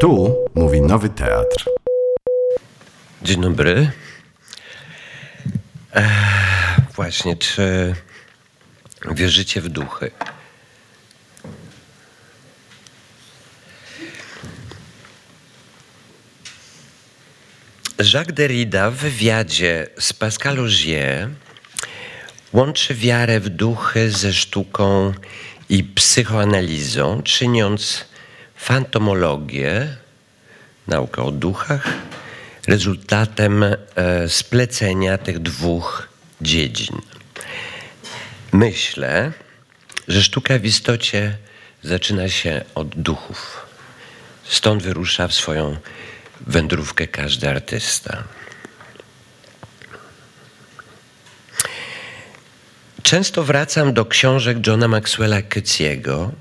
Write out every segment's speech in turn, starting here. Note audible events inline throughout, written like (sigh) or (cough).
Tu mówi Nowy Teatr. Dzień dobry. Właśnie, czy wierzycie w duchy? Jacques Derrida w wywiadzie z Pascal Augier łączy wiarę w duchy ze sztuką i psychoanalizą, czyniąc fantomologię, naukę o duchach, rezultatem e, splecenia tych dwóch dziedzin. Myślę, że sztuka w istocie zaczyna się od duchów. Stąd wyrusza w swoją wędrówkę każdy artysta. Często wracam do książek Johna Maxwella Kyciego.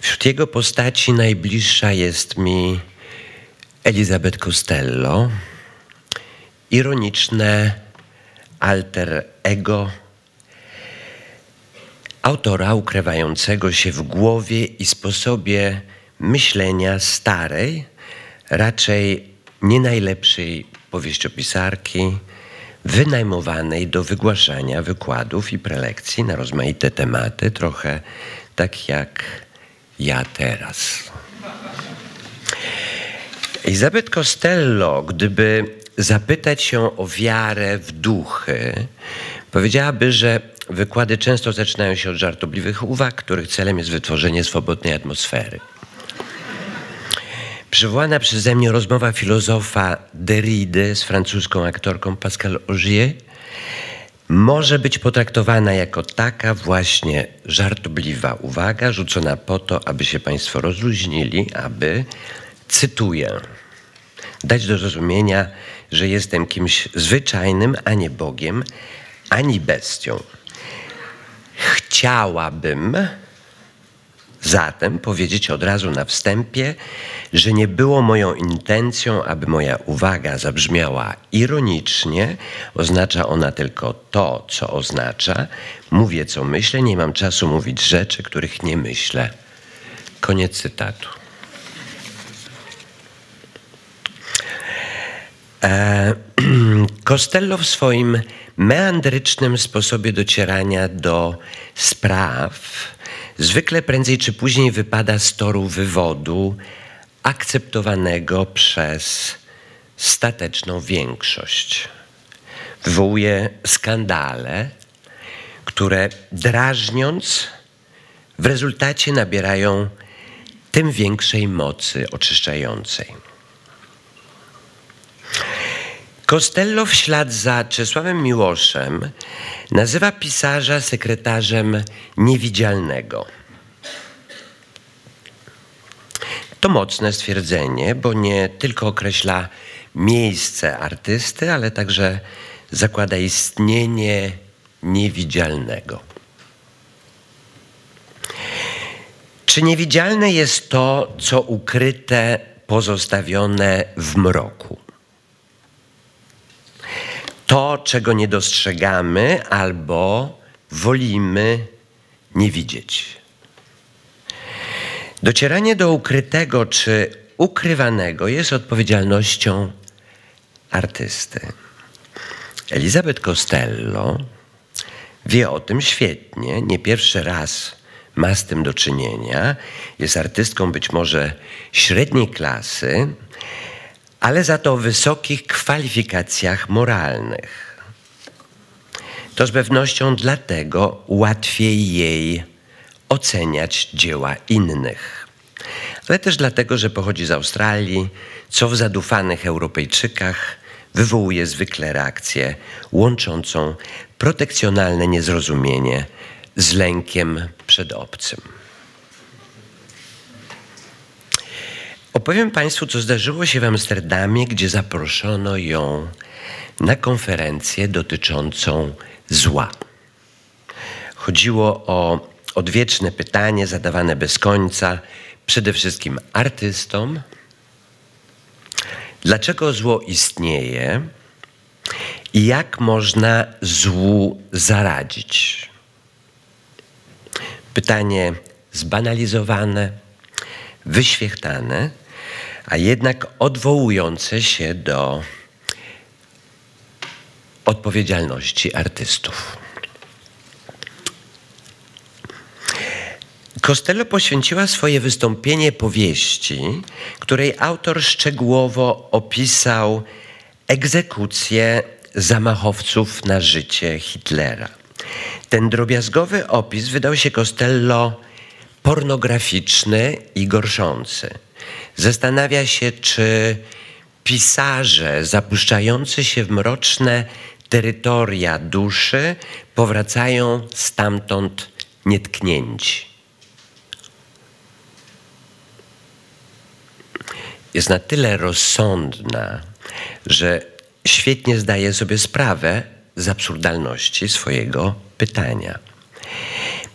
Wśród jego postaci najbliższa jest mi Elizabeth Costello, ironiczne alter ego autora ukrywającego się w głowie i sposobie myślenia starej, raczej nie najlepszej powieściopisarki, wynajmowanej do wygłaszania wykładów i prelekcji na rozmaite tematy, trochę tak jak ja teraz. Elizabeth Costello, gdyby zapytać się o wiarę w duchy, powiedziałaby, że wykłady często zaczynają się od żartobliwych uwag, których celem jest wytworzenie swobodnej atmosfery. Przywołana przeze mnie rozmowa filozofa Derrida z francuską aktorką Pascal Augier może być potraktowana jako taka właśnie żartobliwa uwaga, rzucona po to, aby się Państwo rozluźnili, aby, cytuję, dać do zrozumienia, że jestem kimś zwyczajnym, a nie Bogiem, ani bestią. Chciałabym zatem powiedzieć od razu na wstępie, że nie było moją intencją, aby moja uwaga zabrzmiała ironicznie. Oznacza ona tylko to, co oznacza. Mówię, co myślę, nie mam czasu mówić rzeczy, których nie myślę. Koniec cytatu. E, (clears throat) Costello w swoim meandrycznym sposobie docierania do spraw zwykle prędzej czy później wypada z toru wywodu akceptowanego przez stateczną większość. Wywołuje skandale, które drażniąc w rezultacie nabierają tym większej mocy oczyszczającej. Costello w ślad za Czesławem Miłoszem nazywa pisarza sekretarzem niewidzialnego. To mocne stwierdzenie, bo nie tylko określa miejsce artysty, ale także zakłada istnienie niewidzialnego. Czy niewidzialne jest to, co ukryte, pozostawione w mroku? To, czego nie dostrzegamy albo wolimy nie widzieć. Docieranie do ukrytego czy ukrywanego jest odpowiedzialnością artysty. Elizabeth Costello wie o tym świetnie, nie pierwszy raz ma z tym do czynienia. Jest artystką być może średniej klasy, ale za to wysokich kwalifikacjach moralnych. To z pewnością dlatego łatwiej jej oceniać dzieła innych. Ale też dlatego, że pochodzi z Australii, co w zadufanych Europejczykach wywołuje zwykle reakcję łączącą protekcjonalne niezrozumienie z lękiem przed obcym. Opowiem Państwu, co zdarzyło się w Amsterdamie, gdzie zaproszono ją na konferencję dotyczącą zła. Chodziło o odwieczne pytanie zadawane bez końca, przede wszystkim artystom. Dlaczego zło istnieje i jak można złu zaradzić? Pytanie zbanalizowane, wyświechtane, a jednak odwołujące się do odpowiedzialności artystów. Costello poświęciła swoje wystąpienie powieści, której autor szczegółowo opisał egzekucję zamachowców na życie Hitlera. Ten drobiazgowy opis wydał się Costello pornograficzny i gorszący. Zastanawia się, czy pisarze zapuszczający się w mroczne terytoria duszy powracają stamtąd nietknięci. Jest na tyle rozsądna, że świetnie zdaje sobie sprawę z absurdalności swojego pytania.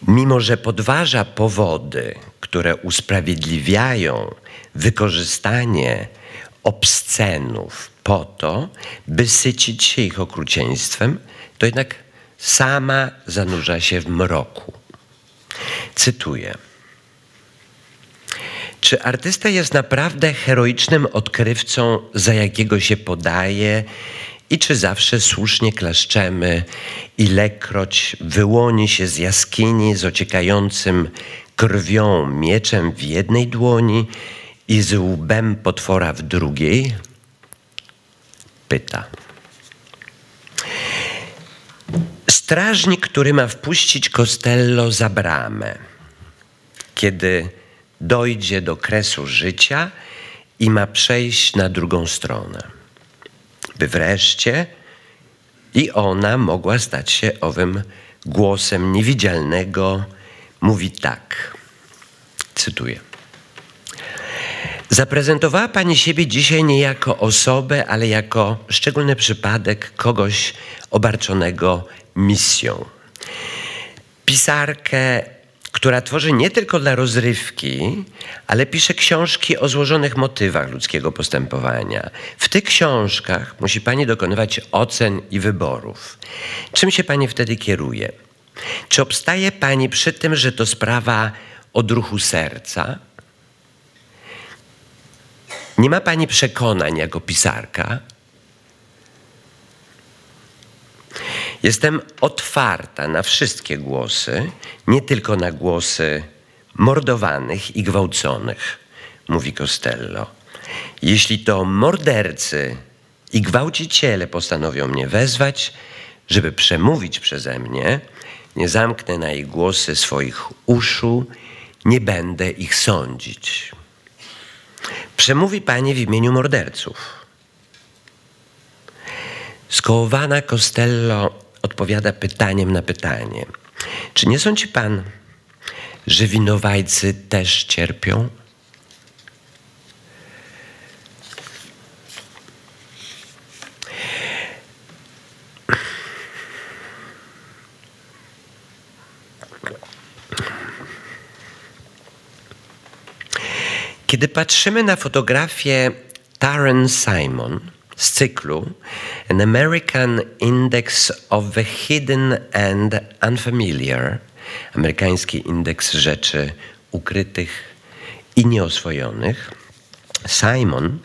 Mimo, że podważa powody, które usprawiedliwiają wykorzystanie obscenów po to, by sycić się ich okrucieństwem, to jednak sama zanurza się w mroku. Cytuję. Czy artysta jest naprawdę heroicznym odkrywcą, za jakiego się podaje, i czy zawsze słusznie klaszczemy, ilekroć wyłoni się z jaskini z ociekającym krwią mieczem w jednej dłoni i z łbem potwora w drugiej? Pyta. Strażnik, który ma wpuścić Costello za bramę, kiedy dojdzie do kresu życia i ma przejść na drugą stronę, by wreszcie i ona mogła stać się owym głosem niewidzialnego, mówi tak. Cytuję. Zaprezentowała Pani siebie dzisiaj nie jako osobę, ale jako szczególny przypadek kogoś obarczonego misją. Pisarkę, która tworzy nie tylko dla rozrywki, ale pisze książki o złożonych motywach ludzkiego postępowania. W tych książkach musi Pani dokonywać ocen i wyborów. Czym się Pani wtedy kieruje? Czy obstaje Pani przy tym, że to sprawa odruchu serca? Nie ma Pani przekonań jako pisarka? Jestem otwarta na wszystkie głosy, nie tylko na głosy mordowanych i gwałconych, mówi Costello. Jeśli to mordercy i gwałciciele postanowią mnie wezwać, żeby przemówić przeze mnie, nie zamknę na ich głosy swoich uszu, nie będę ich sądzić. Przemówi Pani w imieniu morderców. Skołowana Costello odpowiada pytaniem na pytanie. Czy nie sądzi Pan, że winowajcy też cierpią? Kiedy patrzymy na fotografię Taryn Simon z cyklu An American Index of the Hidden and Unfamiliar, amerykański indeks rzeczy ukrytych i nieoswojonych, Simon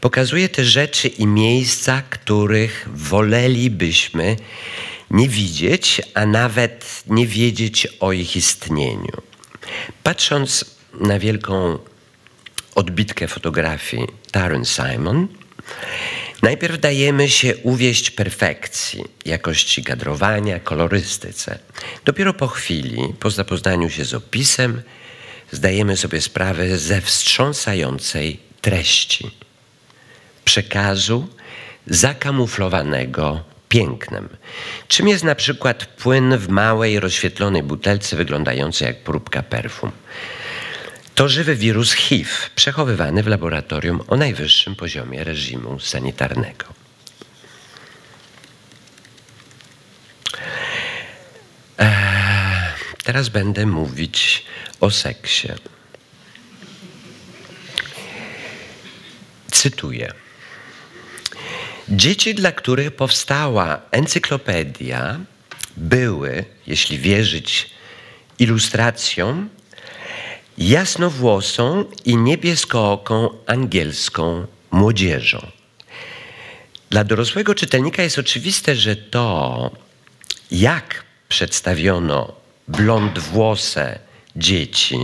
pokazuje te rzeczy i miejsca, których wolelibyśmy nie widzieć, a nawet nie wiedzieć o ich istnieniu. Patrząc na wielką odbitkę fotografii Taryn Simon, najpierw dajemy się uwieść perfekcji, jakości kadrowania, kolorystyce. Dopiero po chwili, po zapoznaniu się z opisem, zdajemy sobie sprawę ze wstrząsającej treści, przekazu zakamuflowanego pięknem. Czym jest na przykład płyn w małej, rozświetlonej butelce wyglądającej jak próbka perfum? To żywy wirus HIV, przechowywany w laboratorium o najwyższym poziomie reżimu sanitarnego. Eee, teraz będę mówić o seksie. Cytuję. Dzieci, dla których powstała jasnowłosą i niebieskooką angielską młodzieżą. Dla dorosłego czytelnika jest oczywiste, że to, jak przedstawiono blond włose dzieci,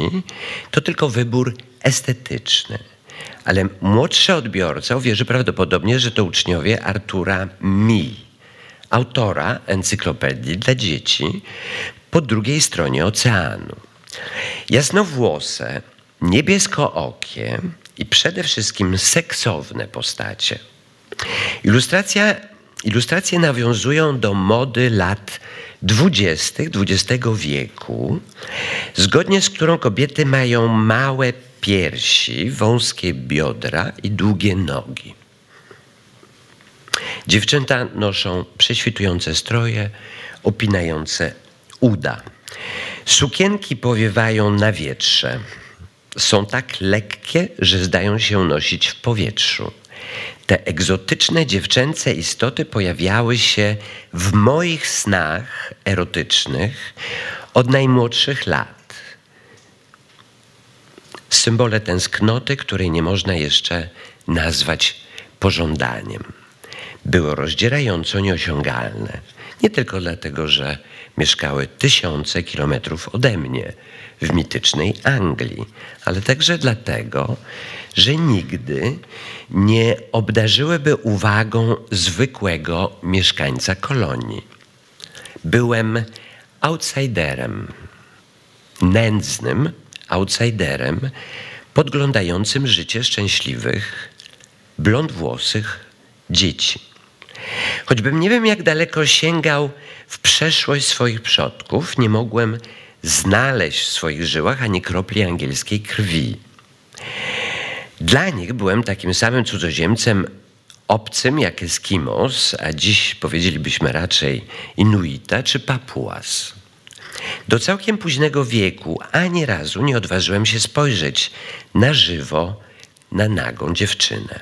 to tylko wybór estetyczny. Ale młodszy odbiorca uwierzy prawdopodobnie, że to uczniowie Artura Mi, autora encyklopedii dla dzieci po drugiej stronie oceanu. Jasnowłose, niebieskookie i przede wszystkim seksowne postacie. Ilustracja, ilustracje nawiązują do mody lat dwudziestych XX wieku, zgodnie z którą kobiety mają małe piersi, wąskie biodra i długie nogi. Dziewczęta noszą prześwitujące stroje, opinające uda. Sukienki powiewają na wietrze. Są tak lekkie, że zdają się nosić w powietrzu. Te egzotyczne dziewczęce istoty pojawiały się w moich snach erotycznych od najmłodszych lat. Symbole tęsknoty, której nie można jeszcze nazwać pożądaniem. Było rozdzierająco nieosiągalne. Nie tylko dlatego, że mieszkały tysiące kilometrów ode mnie w mitycznej Anglii, ale także dlatego, że nigdy nie obdarzyłyby uwagą zwykłego mieszkańca kolonii. Byłem outsiderem, nędznym outsiderem, podglądającym życie szczęśliwych, blondwłosych dzieci. Choćbym nie wiem, jak daleko sięgał w przeszłość swoich przodków, nie mogłem znaleźć w swoich żyłach ani kropli angielskiej krwi. Dla nich byłem takim samym cudzoziemcem obcym jak Eskimos, a dziś powiedzielibyśmy raczej Inuita czy Papuas. Do całkiem późnego wieku ani razu nie odważyłem się spojrzeć na żywo na nagą dziewczynę.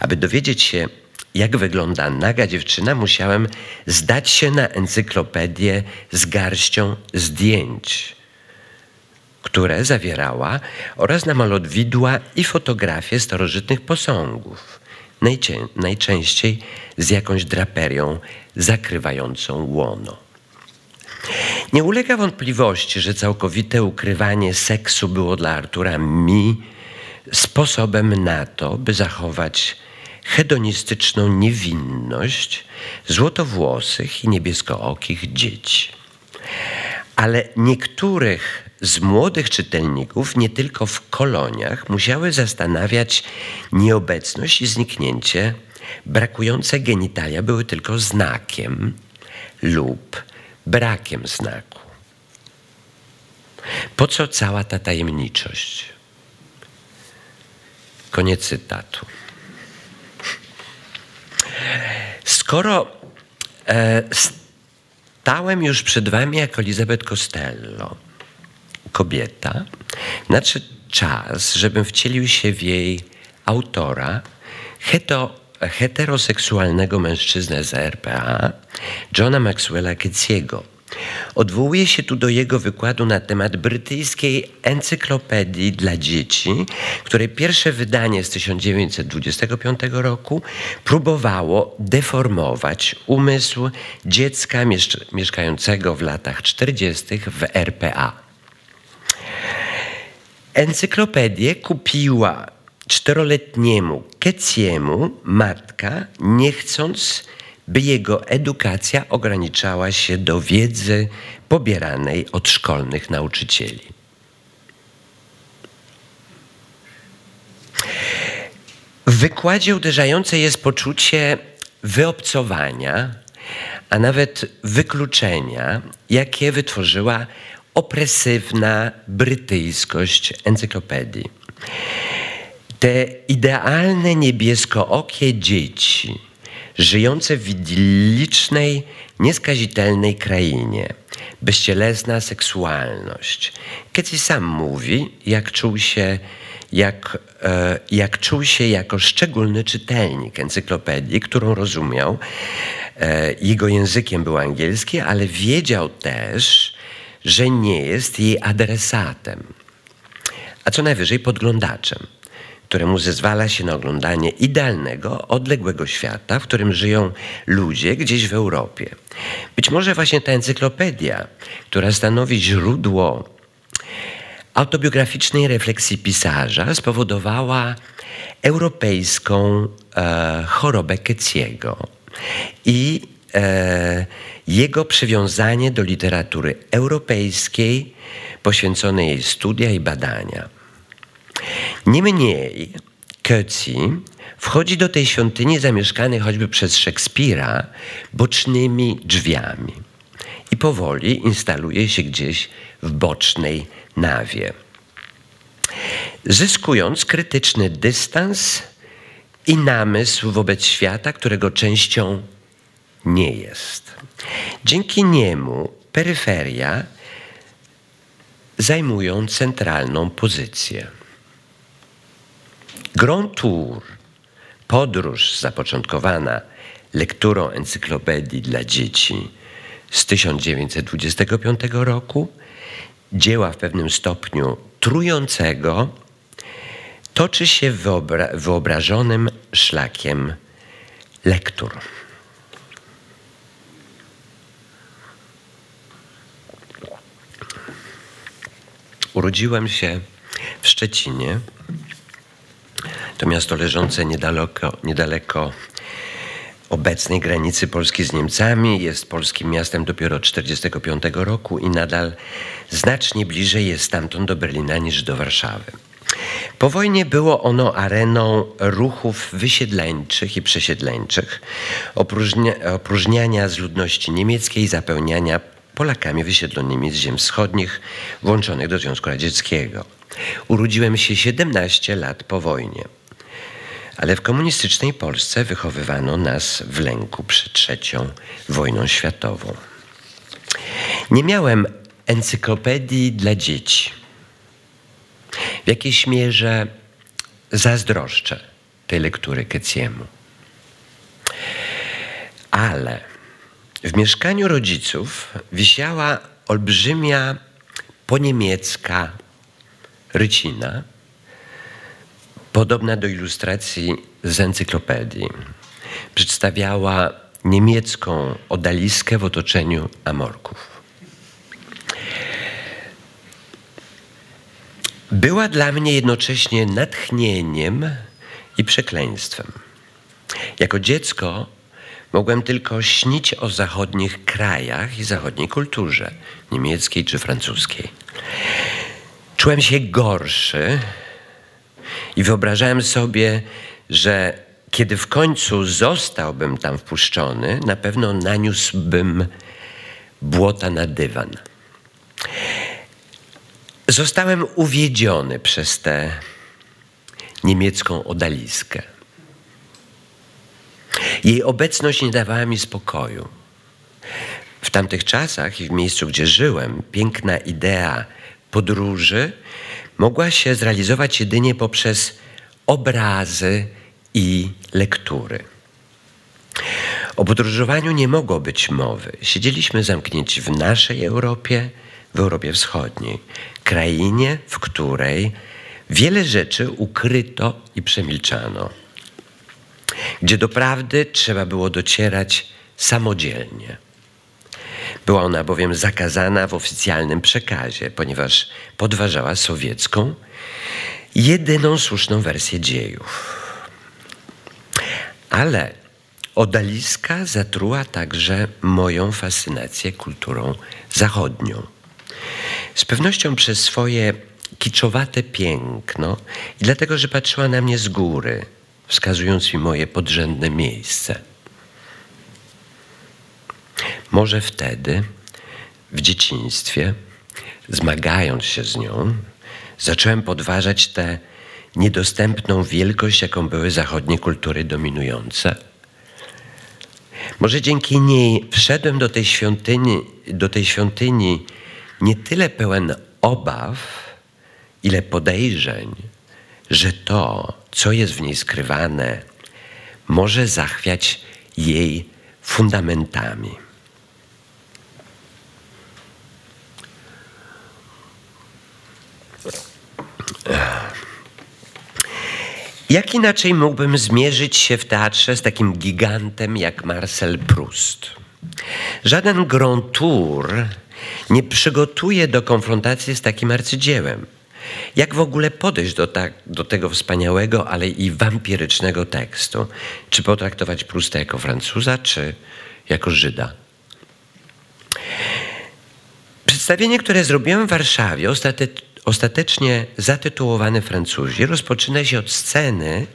Aby dowiedzieć się, jak wygląda naga dziewczyna, musiałem zdać się na encyklopedię z garścią zdjęć, które zawierała oraz na malodwidła i fotografie starożytnych posągów, najczę najczęściej z jakąś draperią zakrywającą łono. Nie ulega wątpliwości, że całkowite ukrywanie seksu było dla Artura mi sposobem na to, by zachować hedonistyczną niewinność złotowłosych i niebieskookich dzieci. Ale niektórych z młodych czytelników, nie tylko w koloniach, musiały zastanawiać nieobecność i zniknięcie. Brakujące genitalia były tylko znakiem lub brakiem znaku. Po co cała ta tajemniczość? Koniec cytatu. Skoro e, stałem już przed wami jako Elizabeth Costello, kobieta, nadszedł czas, żebym wcielił się w jej autora, heto, heteroseksualnego mężczyznę z RPA, Johna Maxwella Ketziego Odwołuje się tu do jego wykładu na temat brytyjskiej encyklopedii dla dzieci, której pierwsze wydanie z 1925 roku próbowało deformować umysł dziecka mieszkającego w latach 40. w RPA. Encyklopedię kupiła czteroletniemu Keciemu matka, nie chcąc by jego edukacja ograniczała się do wiedzy pobieranej od szkolnych nauczycieli. W wykładzie uderzające jest poczucie wyobcowania, a nawet wykluczenia, jakie wytworzyła opresywna brytyjskość encyklopedii. Te idealne niebieskookie dzieci, żyjące w idyllicznej, nieskazitelnej krainie, bezcielesna seksualność. Ketty sam mówi, jak czuł się jak, e, jak czuł się jako szczególny czytelnik encyklopedii, którą rozumiał. E, jego językiem był angielski, ale wiedział też, że nie jest jej adresatem. a co najwyżej podglądaczem, któremu zezwala się na oglądanie idealnego, odległego świata, w którym żyją ludzie gdzieś w Europie. Być może właśnie ta encyklopedia, która stanowi źródło autobiograficznej refleksji pisarza, spowodowała europejską e, chorobę Keciego i e, jego przywiązanie do literatury europejskiej, poświęcone jej studia i badania. Niemniej Coetzee wchodzi do tej świątyni zamieszkanej choćby przez Szekspira bocznymi drzwiami i powoli instaluje się gdzieś w bocznej nawie. Zyskując krytyczny dystans i namysł wobec świata, którego częścią nie jest. Dzięki niemu peryferia zajmują centralną pozycję. Grand Tour, podróż zapoczątkowana lekturą encyklopedii dla dzieci z 1925 roku, dzieła w pewnym stopniu trującego, toczy się wyobra wyobrażonym szlakiem lektur. Urodziłem się w Szczecinie. To miasto leżące niedaleko, niedaleko obecnej granicy Polski z Niemcami. Jest polskim miastem dopiero od 1945 roku i nadal znacznie bliżej jest stamtąd do Berlina niż do Warszawy. Po wojnie było ono areną ruchów wysiedleńczych i przesiedleńczych, opróżnia, opróżniania z ludności niemieckiej zapełniania Polakami wysiedlonymi z ziem wschodnich włączonych do Związku Radzieckiego. Urodziłem się 17 lat po wojnie, ale w komunistycznej Polsce wychowywano nas w lęku przed trzecią wojną światową. Nie miałem encyklopedii dla dzieci. W jakiejś mierze zazdroszczę tej lektury Keciemu. Ale w mieszkaniu rodziców wisiała olbrzymia poniemiecka rycina, podobna do ilustracji z encyklopedii. Przedstawiała niemiecką odaliskę w otoczeniu amorków. Była dla mnie jednocześnie natchnieniem i przekleństwem. Jako dziecko Mogłem tylko śnić o zachodnich krajach i zachodniej kulturze, niemieckiej czy francuskiej. Czułem się gorszy i wyobrażałem sobie, że kiedy w końcu zostałbym tam wpuszczony, na pewno naniósłbym błota na dywan. Zostałem uwiedziony przez tę niemiecką odaliskę. Jej obecność nie dawała mi spokoju. W tamtych czasach i w miejscu, gdzie żyłem, piękna idea podróży mogła się zrealizować jedynie poprzez obrazy i lektury. O podróżowaniu nie mogło być mowy. Siedzieliśmy zamknięci w naszej Europie, w Europie Wschodniej, krainie, w której wiele rzeczy ukryto i przemilczano gdzie doprawdy trzeba było docierać samodzielnie. Była ona bowiem zakazana w oficjalnym przekazie, ponieważ podważała sowiecką, jedyną słuszną wersję dziejów. Ale odaliska zatruła także moją fascynację kulturą zachodnią. Z pewnością przez swoje kiczowate piękno i dlatego, że patrzyła na mnie z góry – wskazując mi moje podrzędne miejsce. Może wtedy, w dzieciństwie, zmagając się z nią, zacząłem podważać tę niedostępną wielkość, jaką były zachodnie kultury dominujące. Może dzięki niej wszedłem do tej świątyni, do tej świątyni nie tyle pełen obaw, ile podejrzeń, że to, co jest w niej skrywane, może zachwiać jej fundamentami. Jak inaczej mógłbym zmierzyć się w teatrze z takim gigantem jak Marcel Proust? Żaden grand tour nie przygotuje do konfrontacji z takim arcydziełem. Jak w ogóle podejść do, tak, do tego wspaniałego, ale i wampirycznego tekstu? Czy potraktować Prousta jako Francuza, czy jako Żyda? Przedstawienie, które zrobiłem w Warszawie, ostate, ostatecznie zatytułowane Francuzi, rozpoczyna się od sceny,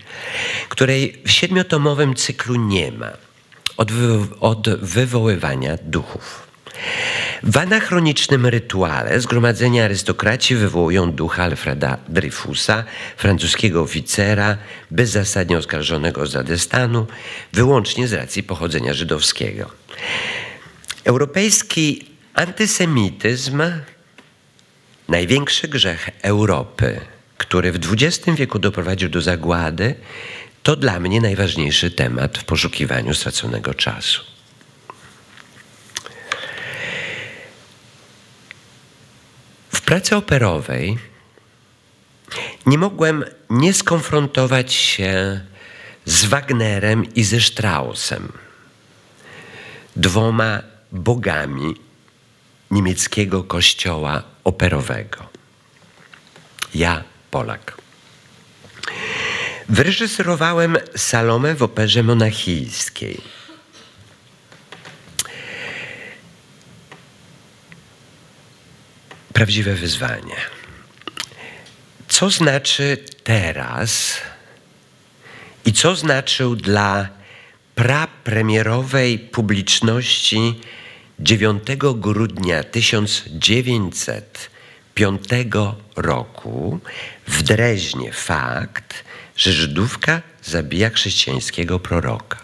której w siedmiotomowym cyklu nie ma. Od, wy, od wywoływania duchów. W anachronicznym rytuale zgromadzenia arystokraci wywołują ducha Alfreda Dreyfusa, francuskiego oficera, bezzasadnie oskarżonego z Zadestanu, wyłącznie z racji pochodzenia żydowskiego. Europejski antysemityzm, największy grzech Europy, który w XX wieku doprowadził do zagłady, to dla mnie najważniejszy temat w poszukiwaniu straconego czasu. Pracy operowej nie mogłem nie skonfrontować się z Wagnerem i ze Straussem, dwoma bogami niemieckiego kościoła operowego. Ja, Polak. Wyreżyserowałem Salomę w operze monachijskiej. Prawdziwe wyzwanie. Co znaczy teraz i co znaczył dla prapremierowej publiczności 9 grudnia 1905 roku w Dreźnie fakt, że Żydówka zabija chrześcijańskiego proroka.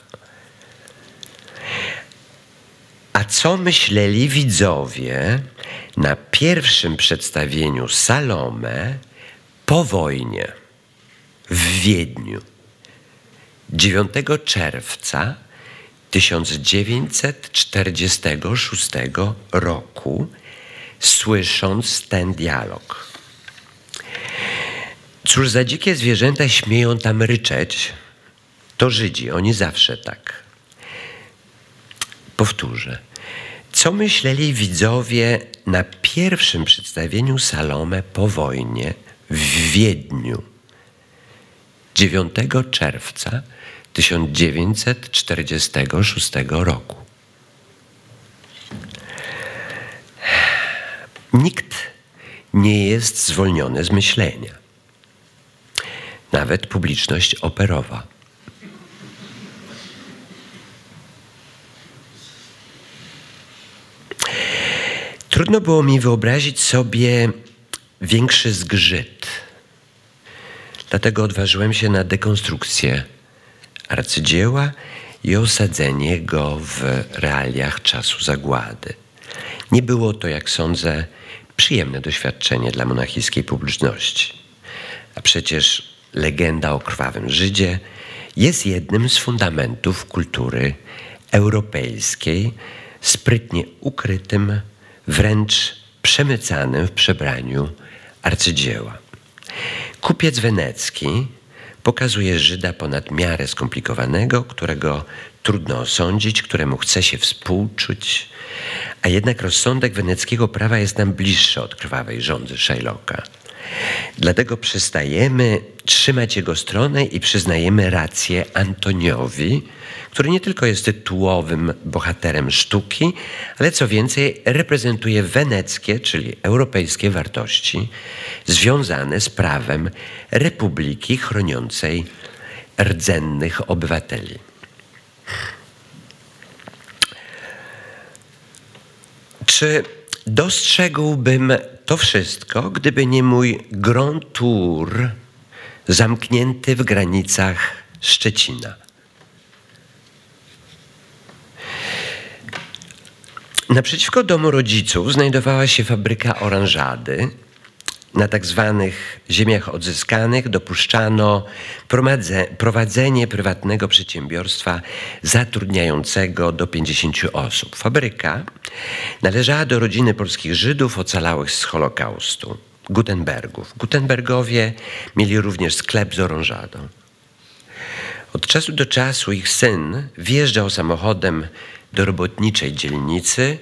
A co myśleli widzowie na pierwszym przedstawieniu Salome po wojnie w Wiedniu 9 czerwca 1946 roku, słysząc ten dialog. Cóż za dzikie zwierzęta śmieją tam ryczeć, to Żydzi, oni zawsze tak. Powtórzę. Co myśleli widzowie na pierwszym przedstawieniu Salome po wojnie w Wiedniu 9 czerwca 1946 roku? Nikt nie jest zwolniony z myślenia. Nawet publiczność operowa. Trudno było mi wyobrazić sobie większy zgrzyt. Dlatego odważyłem się na dekonstrukcję arcydzieła i osadzenie go w realiach czasu zagłady. Nie było to, jak sądzę, przyjemne doświadczenie dla monachijskiej publiczności. A przecież legenda o krwawym Żydzie jest jednym z fundamentów kultury europejskiej, sprytnie ukrytym wręcz przemycanym w przebraniu arcydzieła. Kupiec wenecki pokazuje Żyda ponad miarę skomplikowanego, którego trudno osądzić, któremu chce się współczuć, a jednak rozsądek weneckiego prawa jest nam bliższy od krwawej rządzy Shylocka. Dlatego przestajemy trzymać jego stronę i przyznajemy rację Antoniowi, który nie tylko jest tytułowym bohaterem sztuki, ale co więcej reprezentuje weneckie, czyli europejskie wartości związane z prawem republiki chroniącej rdzennych obywateli. Czy dostrzegłbym to wszystko, gdyby nie mój grand tour zamknięty w granicach Szczecina? Naprzeciwko domu rodziców znajdowała się fabryka oranżady. Na tak zwanych ziemiach odzyskanych dopuszczano prowadzenie prywatnego przedsiębiorstwa zatrudniającego do 50 osób. Fabryka należała do rodziny polskich Żydów ocalałych z Holokaustu, Gutenbergów. Gutenbergowie mieli również sklep z orążadą. Od czasu do czasu ich syn wjeżdżał samochodem do robotniczej dzielnicy,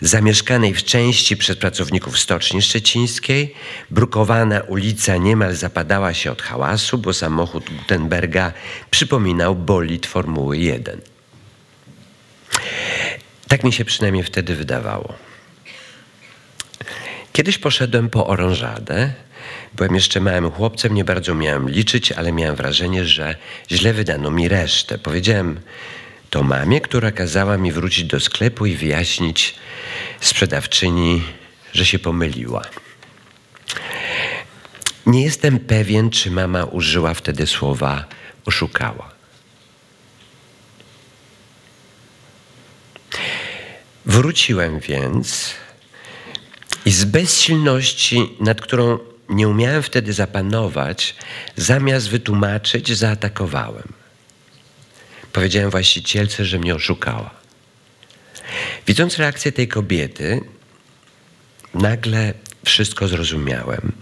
zamieszkanej w części przez pracowników Stoczni Szczecińskiej. Brukowana ulica niemal zapadała się od hałasu, bo samochód Gutenberga przypominał bolid Formuły 1. Tak mi się przynajmniej wtedy wydawało. Kiedyś poszedłem po orążadę. Byłem jeszcze małym chłopcem, nie bardzo miałem liczyć, ale miałem wrażenie, że źle wydano mi resztę. Powiedziałem to mamie, która kazała mi wrócić do sklepu i wyjaśnić sprzedawczyni, że się pomyliła. Nie jestem pewien, czy mama użyła wtedy słowa oszukała. Wróciłem więc i z bezsilności, nad którą nie umiałem wtedy zapanować, zamiast wytłumaczyć, zaatakowałem. Powiedziałem właścicielce, że mnie oszukała. Widząc reakcję tej kobiety, nagle wszystko zrozumiałem.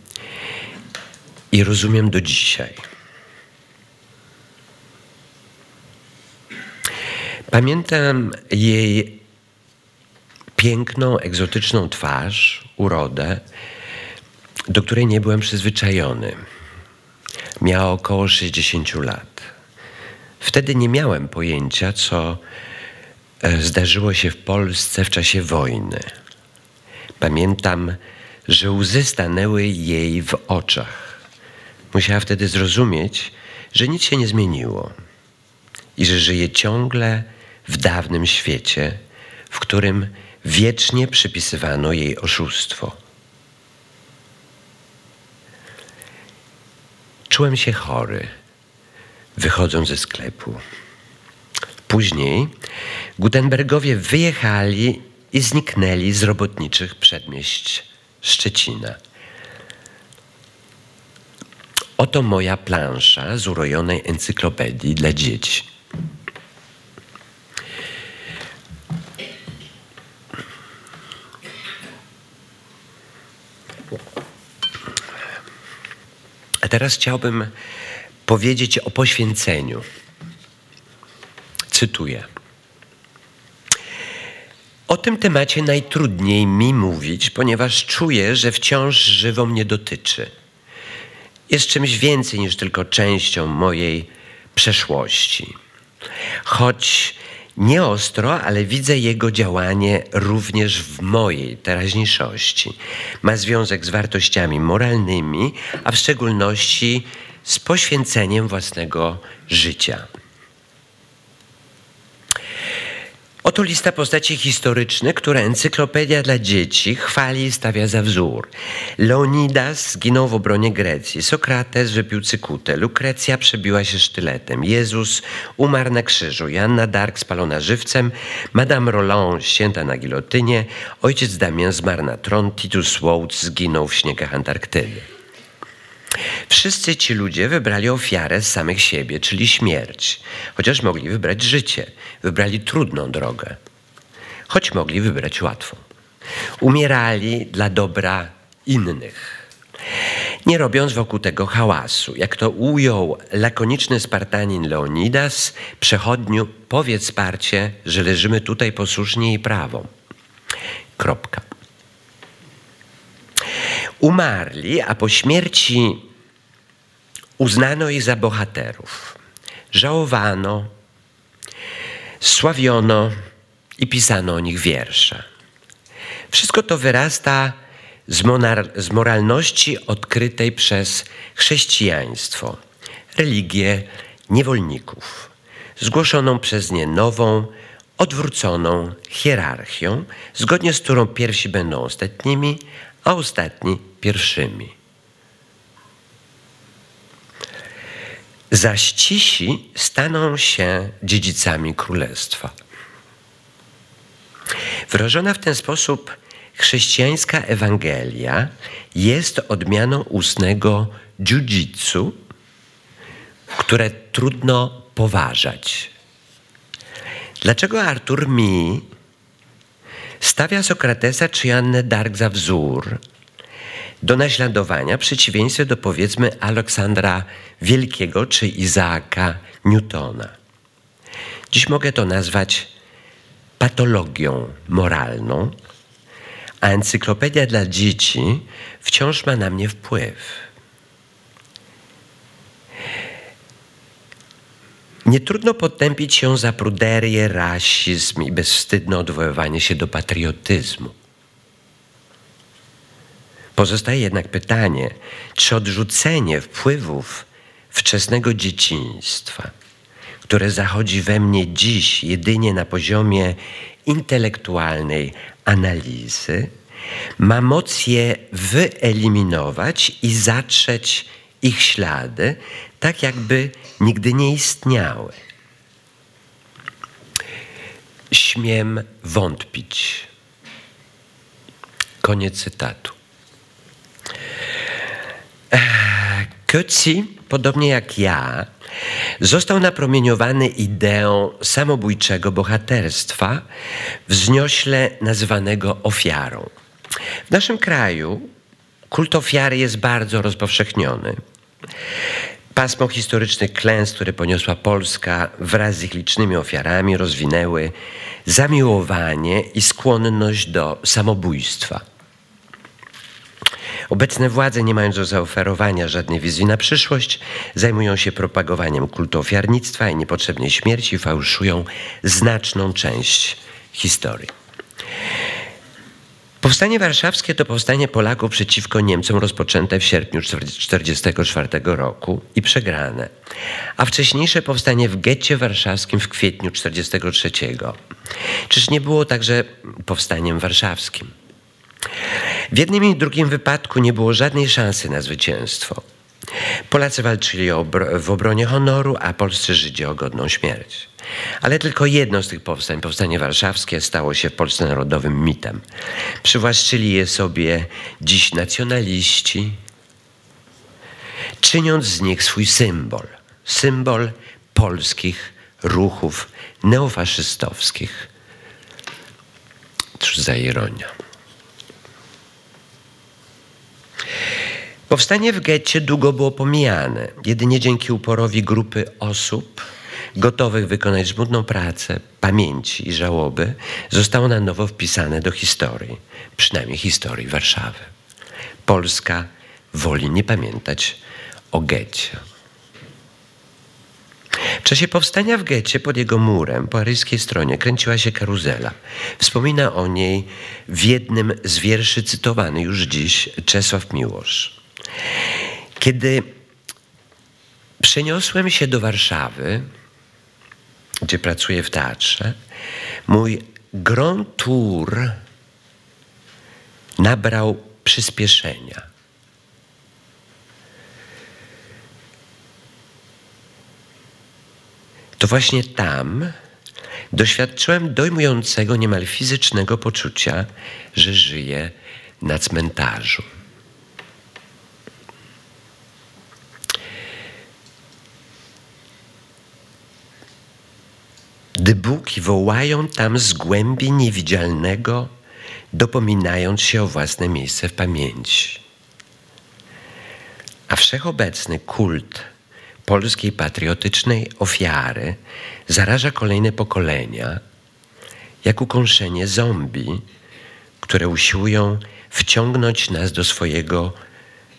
I rozumiem do dzisiaj. Pamiętam jej piękną, egzotyczną twarz, urodę, do której nie byłem przyzwyczajony. Miała około 60 lat. Wtedy nie miałem pojęcia, co e, zdarzyło się w Polsce w czasie wojny. Pamiętam, że łzy stanęły jej w oczach. Musiała wtedy zrozumieć, że nic się nie zmieniło i że żyje ciągle w dawnym świecie, w którym wiecznie przypisywano jej oszustwo. Czułem się chory, wychodząc ze sklepu. Później Gutenbergowie wyjechali i zniknęli z robotniczych przedmieść Szczecina. Oto moja plansza z urojonej encyklopedii dla dzieci. A teraz chciałbym powiedzieć o poświęceniu. Cytuję. O tym temacie najtrudniej mi mówić, ponieważ czuję, że wciąż żywo mnie dotyczy. Jest czymś więcej niż tylko częścią mojej przeszłości. Choć nie ostro, ale widzę jego działanie również w mojej teraźniejszości. Ma związek z wartościami moralnymi, a w szczególności z poświęceniem własnego życia. Oto lista postaci historycznych, które Encyklopedia dla Dzieci chwali i stawia za wzór. Leonidas zginął w obronie Grecji, Sokrates wypił cykutę, Lukrecja przebiła się sztyletem, Jezus umarł na krzyżu, Janna Dark spalona żywcem, Madame Roland ścięta na gilotynie, ojciec Damian zmarł na tron, Titus Wołc zginął w śniegach Antarktydy. Wszyscy ci ludzie wybrali ofiarę z samych siebie, czyli śmierć, chociaż mogli wybrać życie, wybrali trudną drogę, choć mogli wybrać łatwą. Umierali dla dobra innych, nie robiąc wokół tego hałasu. Jak to ujął lakoniczny Spartanin Leonidas, przechodniu, powiedz Sparcie, że leżymy tutaj posłusznie i prawą. Kropka. Umarli, a po śmierci uznano ich za bohaterów. Żałowano, sławiono i pisano o nich wiersze. Wszystko to wyrasta z, z moralności odkrytej przez chrześcijaństwo, religię niewolników, zgłoszoną przez nie nową, odwróconą hierarchią, zgodnie z którą pierwsi będą ostatnimi, a ostatni pierwszymi. Zaś cisi staną się dziedzicami królestwa. Wyrażona w ten sposób chrześcijańska Ewangelia jest odmianą ustnego jiu-jitsu, które trudno poważać. Dlaczego Artur mi stawia Sokratesa czy Jannę Dark za wzór, do naśladowania, w przeciwieństwie do powiedzmy Aleksandra Wielkiego czy Izaaka Newtona. Dziś mogę to nazwać patologią moralną, a encyklopedia dla dzieci wciąż ma na mnie wpływ. Nie trudno potępić się za pruderię, rasizm i bezwstydne odwoływanie się do patriotyzmu. Pozostaje jednak pytanie, czy odrzucenie wpływów wczesnego dzieciństwa, które zachodzi we mnie dziś jedynie na poziomie intelektualnej analizy, ma moc je wyeliminować i zatrzeć ich ślady, tak jakby nigdy nie istniały. Śmiem wątpić. Koniec cytatu. Coetzee, podobnie jak ja, został napromieniowany ideą samobójczego bohaterstwa, wzniośle nazywanego ofiarą. W naszym kraju kult ofiary jest bardzo rozpowszechniony. Pasmo historycznych klęsk, które poniosła Polska wraz z ich licznymi ofiarami, rozwinęły zamiłowanie i skłonność do samobójstwa. Obecne władze, nie mając do zaoferowania żadnej wizji na przyszłość, zajmują się propagowaniem kultu ofiarnictwa i niepotrzebnej śmierci fałszują znaczną część historii. Powstanie warszawskie to powstanie Polaków przeciwko Niemcom rozpoczęte w sierpniu 1944 roku i przegrane, a wcześniejsze powstanie w getcie warszawskim w kwietniu 1943. Czyż nie było także powstaniem warszawskim? W jednym i drugim wypadku nie było żadnej szansy na zwycięstwo. Polacy walczyli w obronie honoru, a polscy Żydzi o godną śmierć. Ale tylko jedno z tych powstań, powstanie warszawskie, stało się w Polsce narodowym mitem. Przywłaszczyli je sobie dziś nacjonaliści, czyniąc z nich swój symbol. Symbol polskich ruchów neofaszystowskich. Cóż za ironia. Powstanie w getcie długo było pomijane. Jedynie dzięki uporowi grupy osób gotowych wykonać żmudną pracę, pamięci i żałoby zostało na nowo wpisane do historii, przynajmniej historii Warszawy. Polska woli nie pamiętać o getcie. W czasie powstania w getcie pod jego murem po aryjskiej stronie kręciła się karuzela. Wspomina o niej w jednym z wierszy cytowany już dziś Czesław Miłosz. Kiedy przeniosłem się do Warszawy, gdzie pracuję w teatrze, mój grand tour nabrał przyspieszenia. To właśnie tam doświadczyłem dojmującego, niemal fizycznego poczucia, że żyję na cmentarzu. Dybuki wołają tam z głębi niewidzialnego, dopominając się o własne miejsce w pamięci. A wszechobecny kult polskiej patriotycznej ofiary zaraża kolejne pokolenia, jak ukąszenie zombie, które usiłują wciągnąć nas do swojego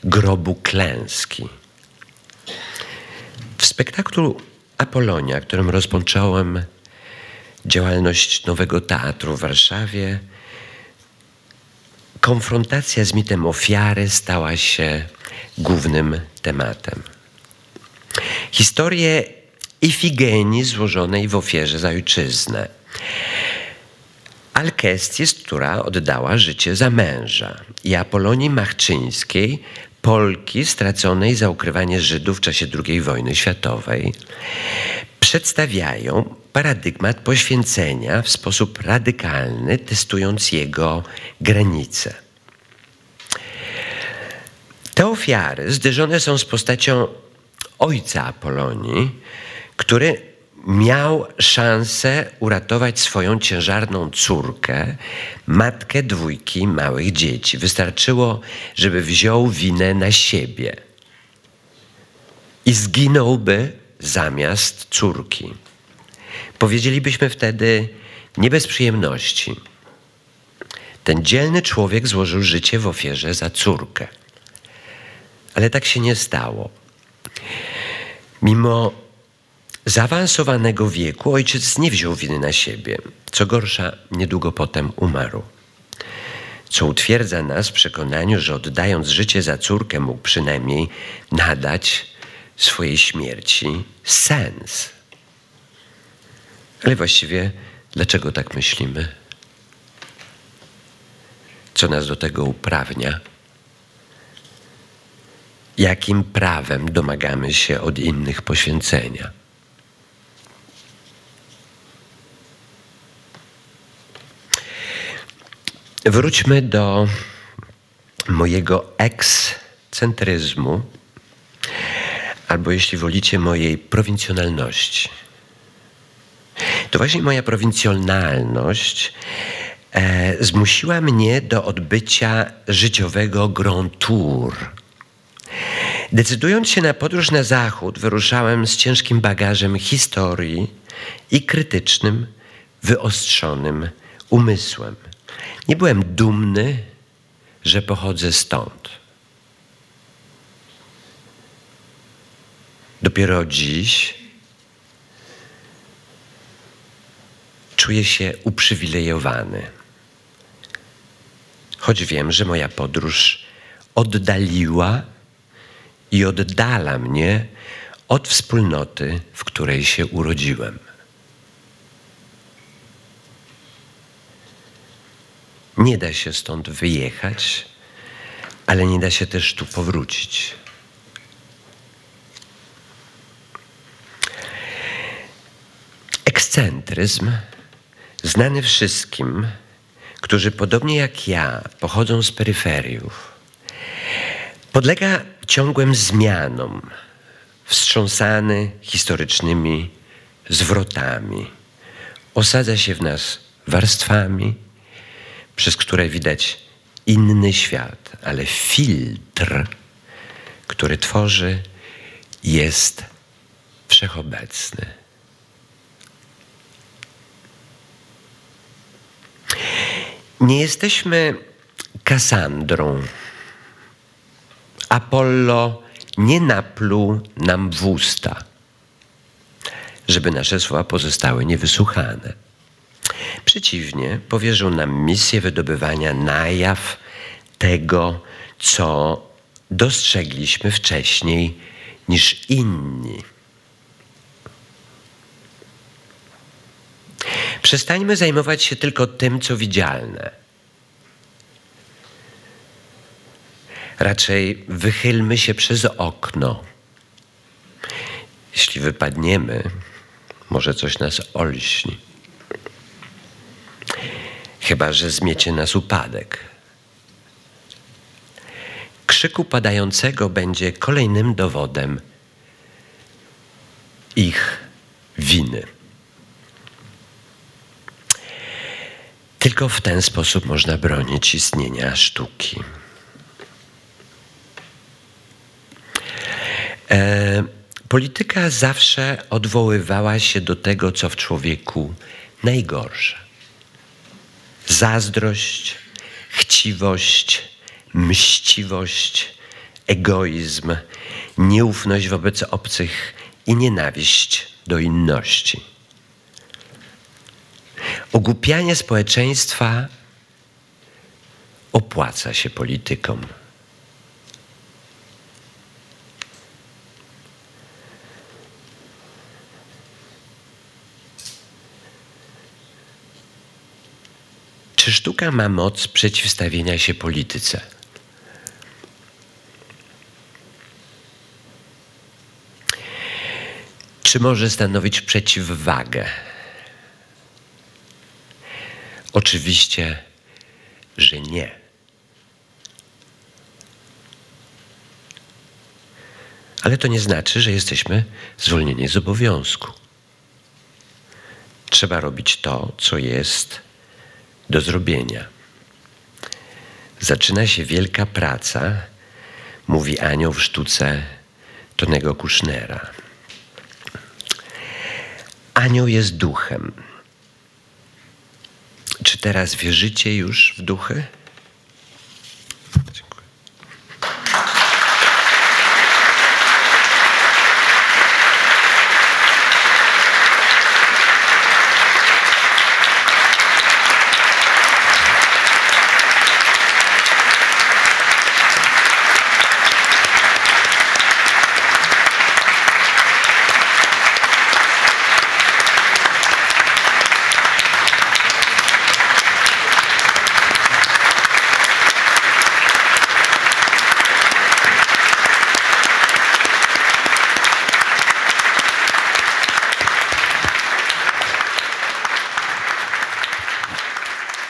grobu klęski. W spektaklu Apolonia, którym rozpocząłem działalność Nowego Teatru w Warszawie, konfrontacja z mitem ofiary stała się głównym tematem. Historię Ifigenii złożonej w ofierze za ojczyznę. Alkestis, która oddała życie za męża i Apolonii Machczyńskiej, Polki straconej za ukrywanie Żydów w czasie II wojny światowej, przedstawiają paradygmat poświęcenia w sposób radykalny, testując jego granice. Te ofiary zderzone są z postacią ojca Apolonii, który miał szansę uratować swoją ciężarną córkę, matkę dwójki małych dzieci. Wystarczyło, żeby wziął winę na siebie i zginąłby zamiast córki. Powiedzielibyśmy wtedy nie bez przyjemności. Ten dzielny człowiek złożył życie w ofierze za córkę. Ale tak się nie stało. Mimo zaawansowanego wieku ojciec nie wziął winy na siebie. Co gorsza, niedługo potem umarł. Co utwierdza nas w przekonaniu, że oddając życie za córkę mógł przynajmniej nadać swojej śmierci sens. Ale właściwie dlaczego tak myślimy? Co nas do tego uprawnia? Jakim prawem domagamy się od innych poświęcenia? Wróćmy do mojego ekscentryzmu, albo jeśli wolicie, mojej prowincjonalności. To właśnie moja prowincjonalność e, zmusiła mnie do odbycia życiowego grand tour. Decydując się na podróż na zachód, wyruszałem z ciężkim bagażem historii i krytycznym, wyostrzonym umysłem. Nie byłem dumny, że pochodzę stąd. Dopiero dziś czuję się uprzywilejowany. Choć wiem, że moja podróż oddaliła i oddala mnie od wspólnoty, w której się urodziłem. Nie da się stąd wyjechać, ale nie da się też tu powrócić. Ekscentryzm, znany wszystkim, którzy podobnie jak ja pochodzą z peryferiów, podlega ciągłym zmianom, wstrząsany historycznymi zwrotami. Osadza się w nas warstwami, przez które widać inny świat, ale filtr, który tworzy, jest wszechobecny. Nie jesteśmy Kasandrą. Apollo nie napluł nam w usta, żeby nasze słowa pozostały niewysłuchane. Przeciwnie, powierzył nam misję wydobywania na jaw tego, co dostrzegliśmy wcześniej niż inni. Przestańmy zajmować się tylko tym, co widzialne. Raczej wychylmy się przez okno. Jeśli wypadniemy, może coś nas olśni. Chyba, że zmiecie nas upadek. Krzyk upadającego będzie kolejnym dowodem ich winy. Tylko w ten sposób można bronić istnienia sztuki. E, polityka zawsze odwoływała się do tego, co w człowieku najgorsze. Zazdrość, chciwość, mściwość, egoizm, nieufność wobec obcych i nienawiść do inności. Ogłupianie społeczeństwa opłaca się politykom. Czy sztuka ma moc przeciwstawienia się polityce? Czy może stanowić przeciwwagę? Oczywiście, że nie. Ale to nie znaczy, że jesteśmy zwolnieni z obowiązku. trzeba robić to, co jest do zrobienia. Zaczyna się wielka praca, mówi anioł w sztuce Tonego Kusznera. Anioł jest duchem. Czy teraz wierzycie już w duchy?